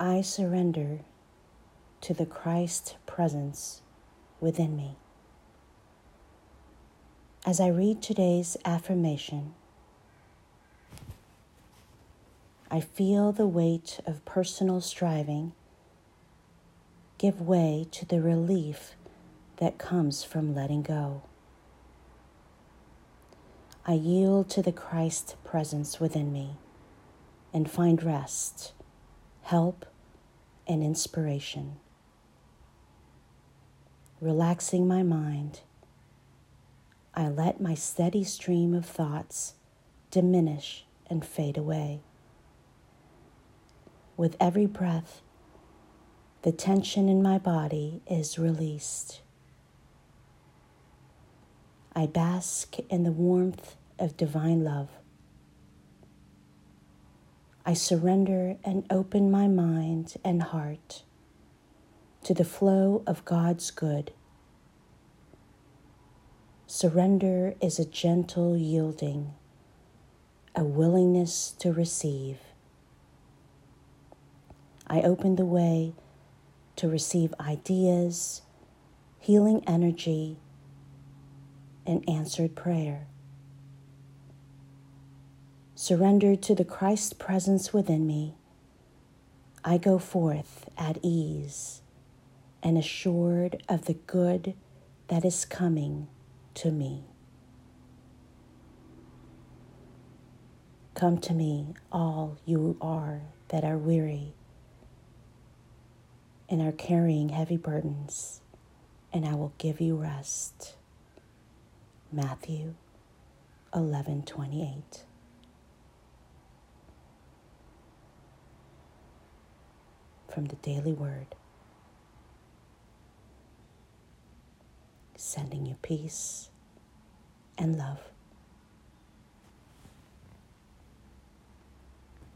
I surrender to the Christ presence within me. As I read today's affirmation, I feel the weight of personal striving give way to the relief that comes from letting go. I yield to the Christ presence within me and find rest, help, and inspiration. Relaxing my mind, I let my steady stream of thoughts diminish and fade away. With every breath, the tension in my body is released. I bask in the warmth of divine love. I surrender and open my mind and heart to the flow of God's good. Surrender is a gentle yielding, a willingness to receive. I open the way to receive ideas, healing energy, and answered prayer surrendered to the Christ presence within me, I go forth at ease and assured of the good that is coming to me. Come to me, all you are that are weary and are carrying heavy burdens, and I will give you rest. Matthew 11 28. From the Daily Word. Sending you peace and love.